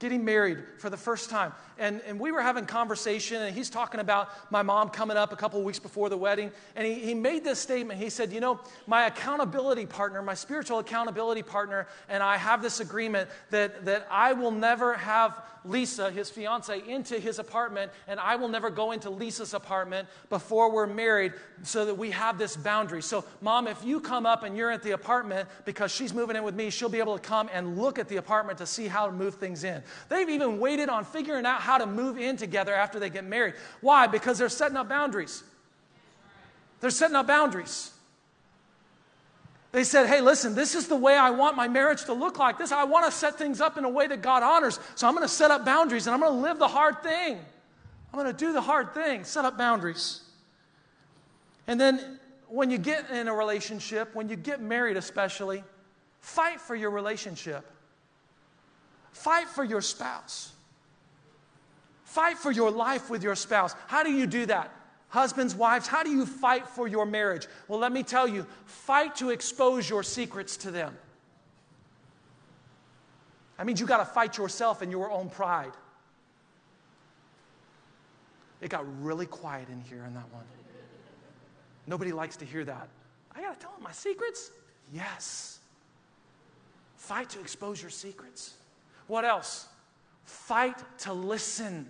Getting married for the first time and, and we were having conversation, and he's talking about my mom coming up a couple of weeks before the wedding. And he, he made this statement. He said, You know, my accountability partner, my spiritual accountability partner, and I have this agreement that, that I will never have Lisa, his fiance, into his apartment, and I will never go into Lisa's apartment before we're married so that we have this boundary. So, mom, if you come up and you're at the apartment because she's moving in with me, she'll be able to come and look at the apartment to see how to move things in. They've even waited on figuring out how to move in together after they get married. Why? Because they're setting up boundaries. They're setting up boundaries. They said, hey, listen, this is the way I want my marriage to look like. This, I want to set things up in a way that God honors. So I'm going to set up boundaries and I'm going to live the hard thing. I'm going to do the hard thing, set up boundaries. And then when you get in a relationship, when you get married especially, fight for your relationship. Fight for your spouse. Fight for your life with your spouse. How do you do that? Husbands, wives, how do you fight for your marriage? Well, let me tell you fight to expose your secrets to them. That means you got to fight yourself and your own pride. It got really quiet in here in that one. Nobody likes to hear that. I got to tell them my secrets? Yes. Fight to expose your secrets. What else? Fight to listen.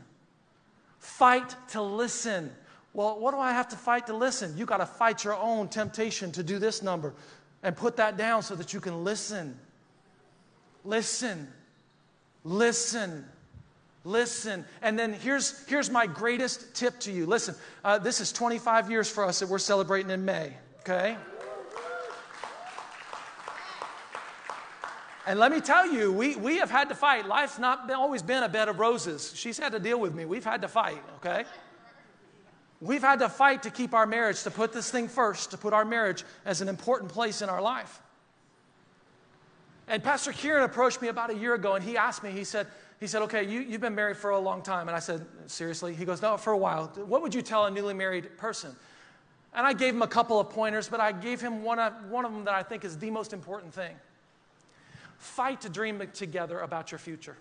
Fight to listen. Well, what do I have to fight to listen? You got to fight your own temptation to do this number and put that down so that you can listen. Listen. Listen. Listen. And then here's, here's my greatest tip to you. Listen, uh, this is 25 years for us that we're celebrating in May, okay? And let me tell you, we, we have had to fight. Life's not been, always been a bed of roses. She's had to deal with me. We've had to fight, okay? We've had to fight to keep our marriage, to put this thing first, to put our marriage as an important place in our life. And Pastor Kieran approached me about a year ago and he asked me, he said, he said, okay, you, you've been married for a long time. And I said, seriously? He goes, no, for a while. What would you tell a newly married person? And I gave him a couple of pointers, but I gave him one one of them that I think is the most important thing. Fight to dream together about your future.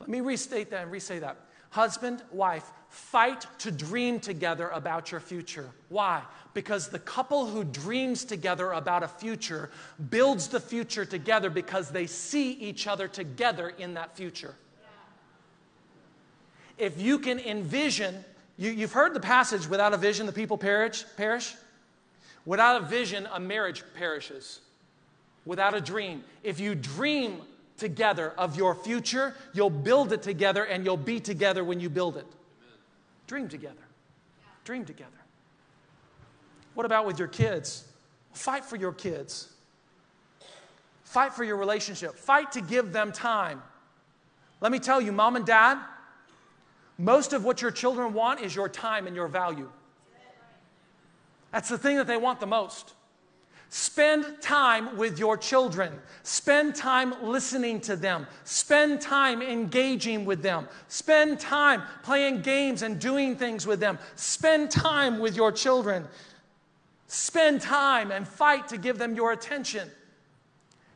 Let me restate that and resay that. Husband, wife, fight to dream together about your future. Why? Because the couple who dreams together about a future builds the future together because they see each other together in that future. If you can envision, you, have heard the passage, without a vision, the people perish, perish. Without a vision, a marriage perishes. Without a dream. If you dream together of your future. You'll build it together and you'll be together when you build it. Dream together. Dream together. What about with your kids? Fight for your kids. Fight for your relationship. Fight to give them time. Let me tell you, mom and dad, most of what your children want is your time and your value. That's the thing that they want the most. Spend time with your children. Spend time listening to them. Spend time engaging with them. Spend time playing games and doing things with them. Spend time with your children. Spend time and fight to give them your attention.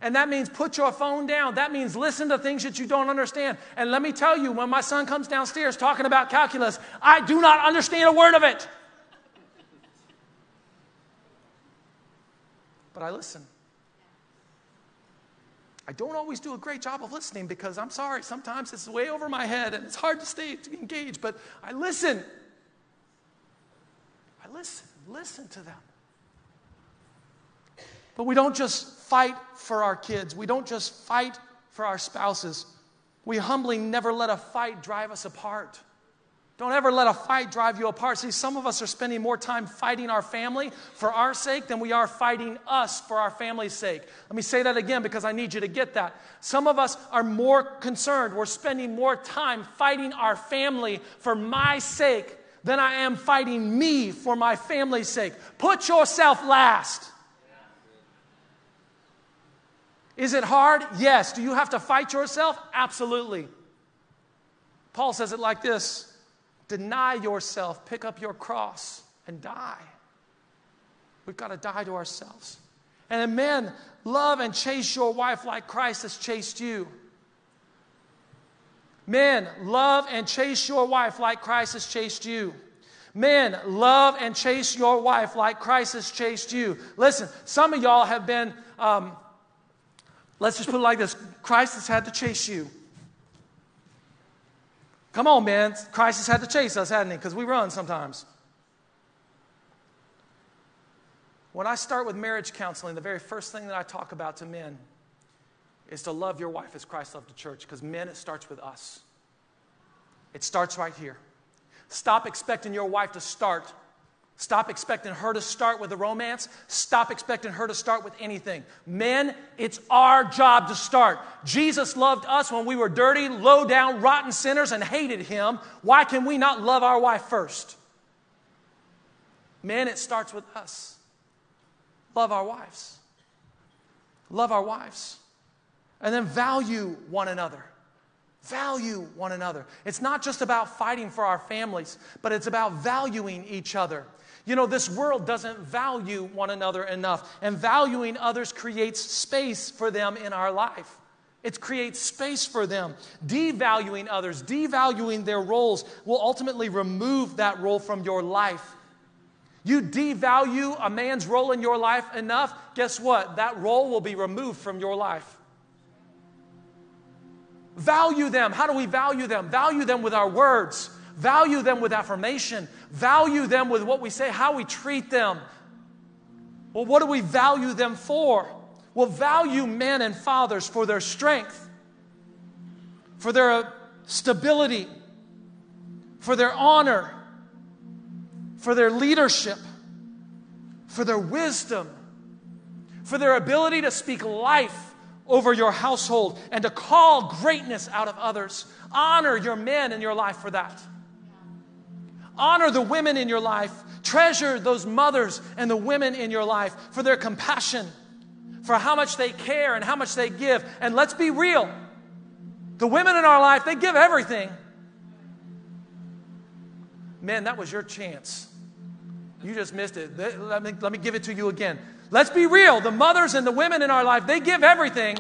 And that means put your phone down. That means listen to things that you don't understand. And let me tell you, when my son comes downstairs talking about calculus, I do not understand a word of it. But I listen. I don't always do a great job of listening because I'm sorry, sometimes it's way over my head and it's hard to stay engaged, but I listen. I listen, listen to them. But we don't just fight for our kids, we don't just fight for our spouses. We humbly never let a fight drive us apart. Don't ever let a fight drive you apart. See, some of us are spending more time fighting our family for our sake than we are fighting us for our family's sake. Let me say that again because I need you to get that. Some of us are more concerned. We're spending more time fighting our family for my sake than I am fighting me for my family's sake. Put yourself last. Is it hard? Yes. Do you have to fight yourself? Absolutely. Paul says it like this Deny yourself, pick up your cross, and die. We've got to die to ourselves. And men, love and chase your wife like Christ has chased you. Men, love and chase your wife like Christ has chased you. Men, love and chase your wife like Christ has chased you. Listen, some of y'all have been, um, let's just put it like this Christ has had to chase you. Come on, man. Christ has had to chase us, hasn't he? Because we run sometimes. When I start with marriage counseling, the very first thing that I talk about to men is to love your wife as Christ loved the church. Because men, it starts with us. It starts right here. Stop expecting your wife to start Stop expecting her to start with a romance. Stop expecting her to start with anything. Men, it's our job to start. Jesus loved us when we were dirty, low down, rotten sinners and hated him. Why can we not love our wife first? Men, it starts with us. Love our wives. Love our wives. And then value one another. Value one another. It's not just about fighting for our families, but it's about valuing each other. You know, this world doesn't value one another enough, and valuing others creates space for them in our life. It creates space for them. Devaluing others, devaluing their roles will ultimately remove that role from your life. You devalue a man's role in your life enough, guess what? That role will be removed from your life. Value them. How do we value them? Value them with our words, value them with affirmation, value them with what we say, how we treat them. Well, what do we value them for? We'll value men and fathers for their strength, for their stability, for their honor, for their leadership, for their wisdom, for their ability to speak life over your household and to call greatness out of others. Honor your men in your life for that. Honor the women in your life. Treasure those mothers and the women in your life for their compassion, for how much they care and how much they give. And let's be real the women in our life, they give everything. Man, that was your chance you just missed it. Let me, let me give it to you again. Let's be real. The mothers and the women in our life, they give everything.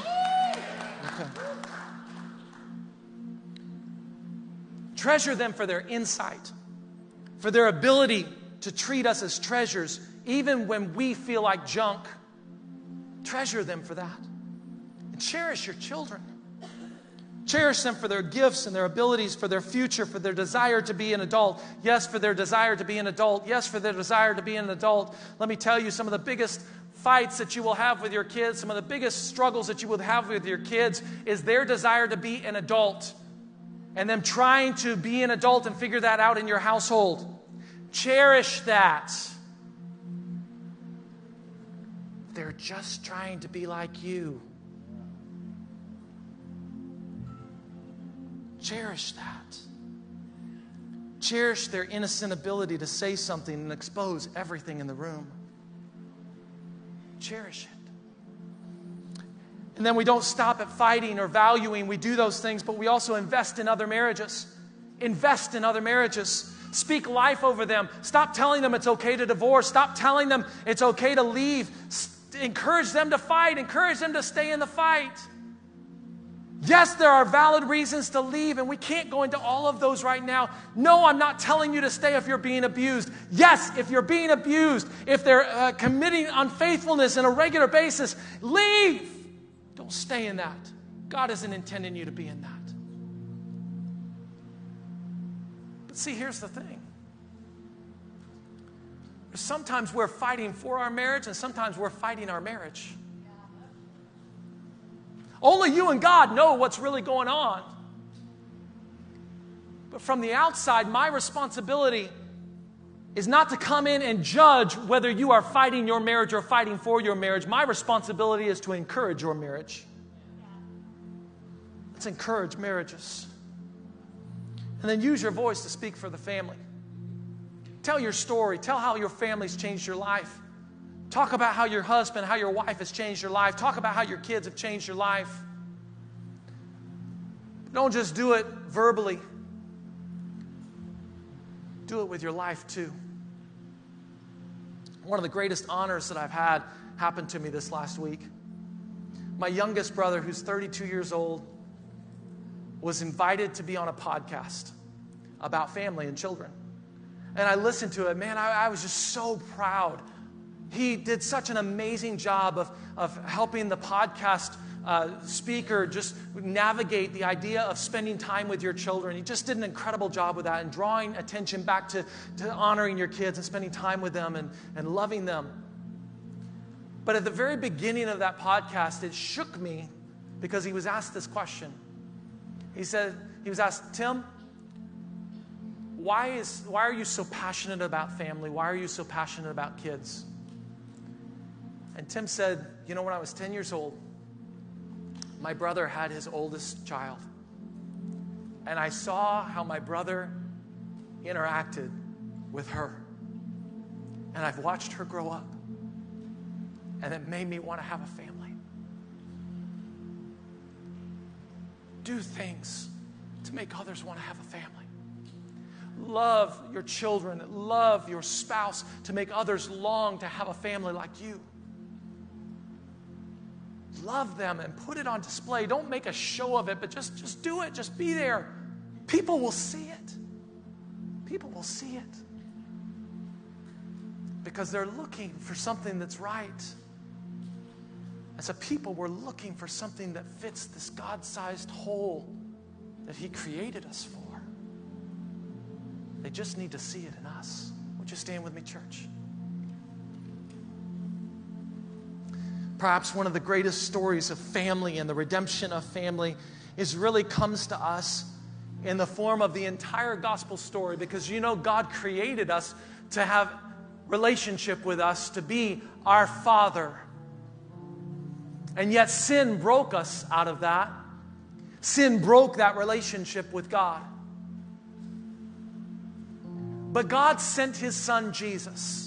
Treasure them for their insight, for their ability to treat us as treasures, even when we feel like junk. Treasure them for that. And cherish your children. Cherish them for their gifts and their abilities, for their future, for their desire to be an adult. Yes, for their desire to be an adult. Yes, for their desire to be an adult. Let me tell you some of the biggest fights that you will have with your kids, some of the biggest struggles that you will have with your kids is their desire to be an adult and them trying to be an adult and figure that out in your household. Cherish that. They're just trying to be like you. Cherish that. Cherish their innocent ability to say something and expose everything in the room. Cherish it. And then we don't stop at fighting or valuing. We do those things, but we also invest in other marriages. Invest in other marriages. Speak life over them. Stop telling them it's okay to divorce. Stop telling them it's okay to leave. Encourage them to fight. Encourage them to stay in the fight. Yes, there are valid reasons to leave, and we can't go into all of those right now. No, I'm not telling you to stay if you're being abused. Yes, if you're being abused, if they're uh, committing unfaithfulness on a regular basis, leave. Don't stay in that. God isn't intending you to be in that. But see, here's the thing. Sometimes we're fighting for our marriage, and sometimes we're fighting our marriage. Only you and God know what's really going on. But from the outside, my responsibility is not to come in and judge whether you are fighting your marriage or fighting for your marriage. My responsibility is to encourage your marriage. Let's encourage marriages. And then use your voice to speak for the family. Tell your story. Tell how your family's changed your life. Talk about how your husband, how your wife has changed your life. Talk about how your kids have changed your life. Don't just do it verbally, do it with your life too. One of the greatest honors that I've had happened to me this last week. My youngest brother, who's 32 years old, was invited to be on a podcast about family and children. And I listened to it. Man, I, I was just so proud he did such an amazing job of, of helping the podcast uh, speaker just navigate the idea of spending time with your children. He just did an incredible job with that and drawing attention back to, to honoring your kids and spending time with them and, and loving them. But at the very beginning of that podcast, it shook me because he was asked this question. He said, he was asked, Tim, why, is, why are you so passionate about family? Why are you so passionate about kids? And Tim said, You know, when I was 10 years old, my brother had his oldest child. And I saw how my brother interacted with her. And I've watched her grow up. And it made me want to have a family. Do things to make others want to have a family. Love your children, love your spouse to make others long to have a family like you. Love them and put it on display. Don't make a show of it, but just, just do it. Just be there. People will see it. People will see it. Because they're looking for something that's right. As a people, we're looking for something that fits this God sized hole that He created us for. They just need to see it in us. Would you stand with me, church? Perhaps one of the greatest stories of family and the redemption of family is really comes to us in the form of the entire gospel story because you know God created us to have relationship with us to be our father. And yet sin broke us out of that. Sin broke that relationship with God. But God sent his son Jesus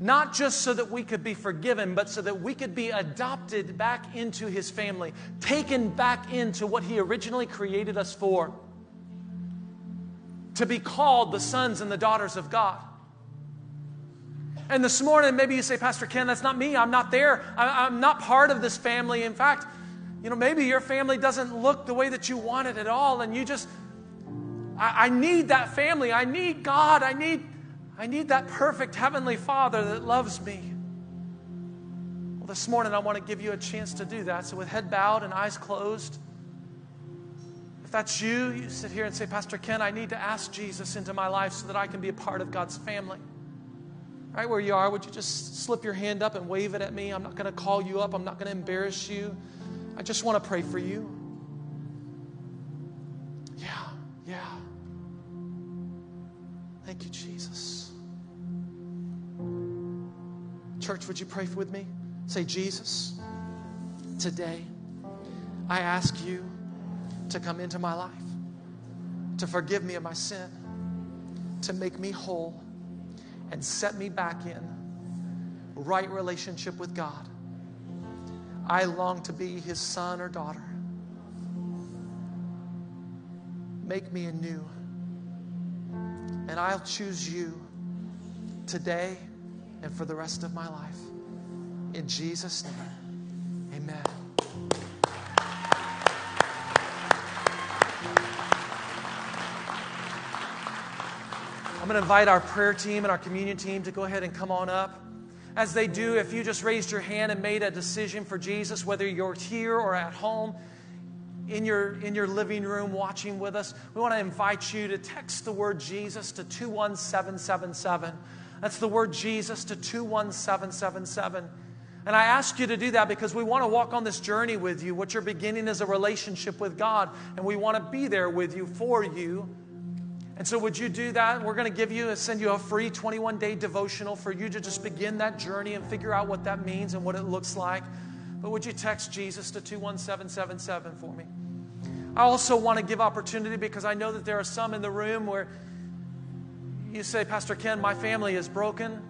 not just so that we could be forgiven, but so that we could be adopted back into his family, taken back into what he originally created us for to be called the sons and the daughters of God. And this morning, maybe you say, Pastor Ken, that's not me. I'm not there. I, am not part of this family. In fact, you know, maybe your family doesn't look the way that you want it at all. And you just, I, I need that family. I need God. I need I need that perfect Heavenly Father that loves me. Well, this morning I want to give you a chance to do that. So, with head bowed and eyes closed, if that's you, you sit here and say, Pastor Ken, I need to ask Jesus into my life so that I can be a part of God's family. Right where you are, would you just slip your hand up and wave it at me? I'm not going to call you up, I'm not going to embarrass you. I just want to pray for you. Yeah, yeah. Thank you, Jesus. Church, would you pray with me? Say, Jesus, today I ask you to come into my life, to forgive me of my sin, to make me whole, and set me back in right relationship with God. I long to be his son or daughter. Make me anew. And I'll choose you today and for the rest of my life. In Jesus' name, amen. I'm going to invite our prayer team and our communion team to go ahead and come on up. As they do, if you just raised your hand and made a decision for Jesus, whether you're here or at home, in your, in your living room watching with us, we want to invite you to text the word Jesus to 21777. That's the word Jesus to 21777. And I ask you to do that because we want to walk on this journey with you. What you're beginning is a relationship with God, and we want to be there with you, for you. And so, would you do that? We're going to give you, and send you a free 21 day devotional for you to just begin that journey and figure out what that means and what it looks like. But would you text Jesus to 21777 for me? I also want to give opportunity because I know that there are some in the room where you say, Pastor Ken, my family is broken.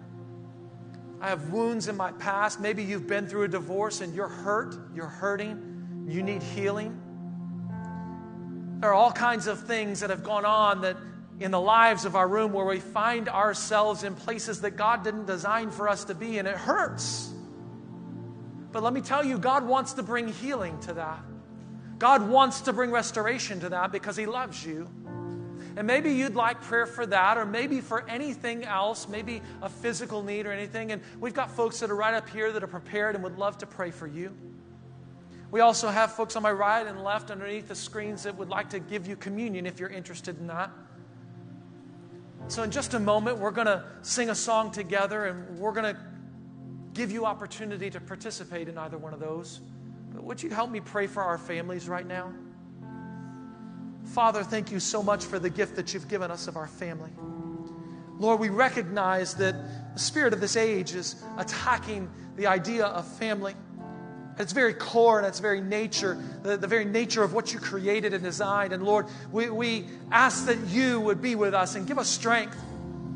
I have wounds in my past. Maybe you've been through a divorce and you're hurt, you're hurting, you need healing. There are all kinds of things that have gone on that in the lives of our room where we find ourselves in places that God didn't design for us to be, and it hurts. But let me tell you, God wants to bring healing to that. God wants to bring restoration to that because He loves you. And maybe you'd like prayer for that, or maybe for anything else, maybe a physical need or anything. And we've got folks that are right up here that are prepared and would love to pray for you. We also have folks on my right and left underneath the screens that would like to give you communion if you're interested in that. So, in just a moment, we're going to sing a song together and we're going to give you opportunity to participate in either one of those. But would you help me pray for our families right now? Father, thank you so much for the gift that you've given us of our family. Lord, we recognize that the spirit of this age is attacking the idea of family. At its very core and its very nature, the, the very nature of what you created and designed. And Lord, we, we ask that you would be with us and give us strength.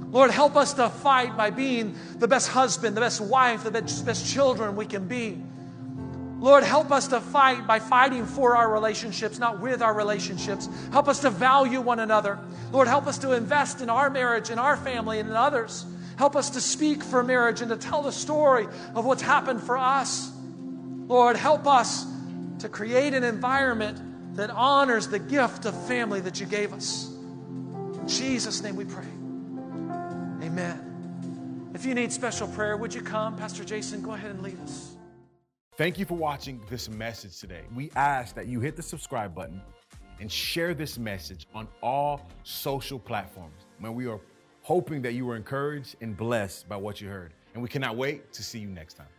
Lord, help us to fight by being the best husband, the best wife, the best, best children we can be. Lord, help us to fight by fighting for our relationships, not with our relationships. Help us to value one another. Lord, help us to invest in our marriage, in our family, and in others. Help us to speak for marriage and to tell the story of what's happened for us. Lord, help us to create an environment that honors the gift of family that you gave us. In Jesus' name we pray. Amen. If you need special prayer, would you come? Pastor Jason, go ahead and lead us. Thank you for watching this message today. We ask that you hit the subscribe button and share this message on all social platforms. Man, we are hoping that you were encouraged and blessed by what you heard. And we cannot wait to see you next time.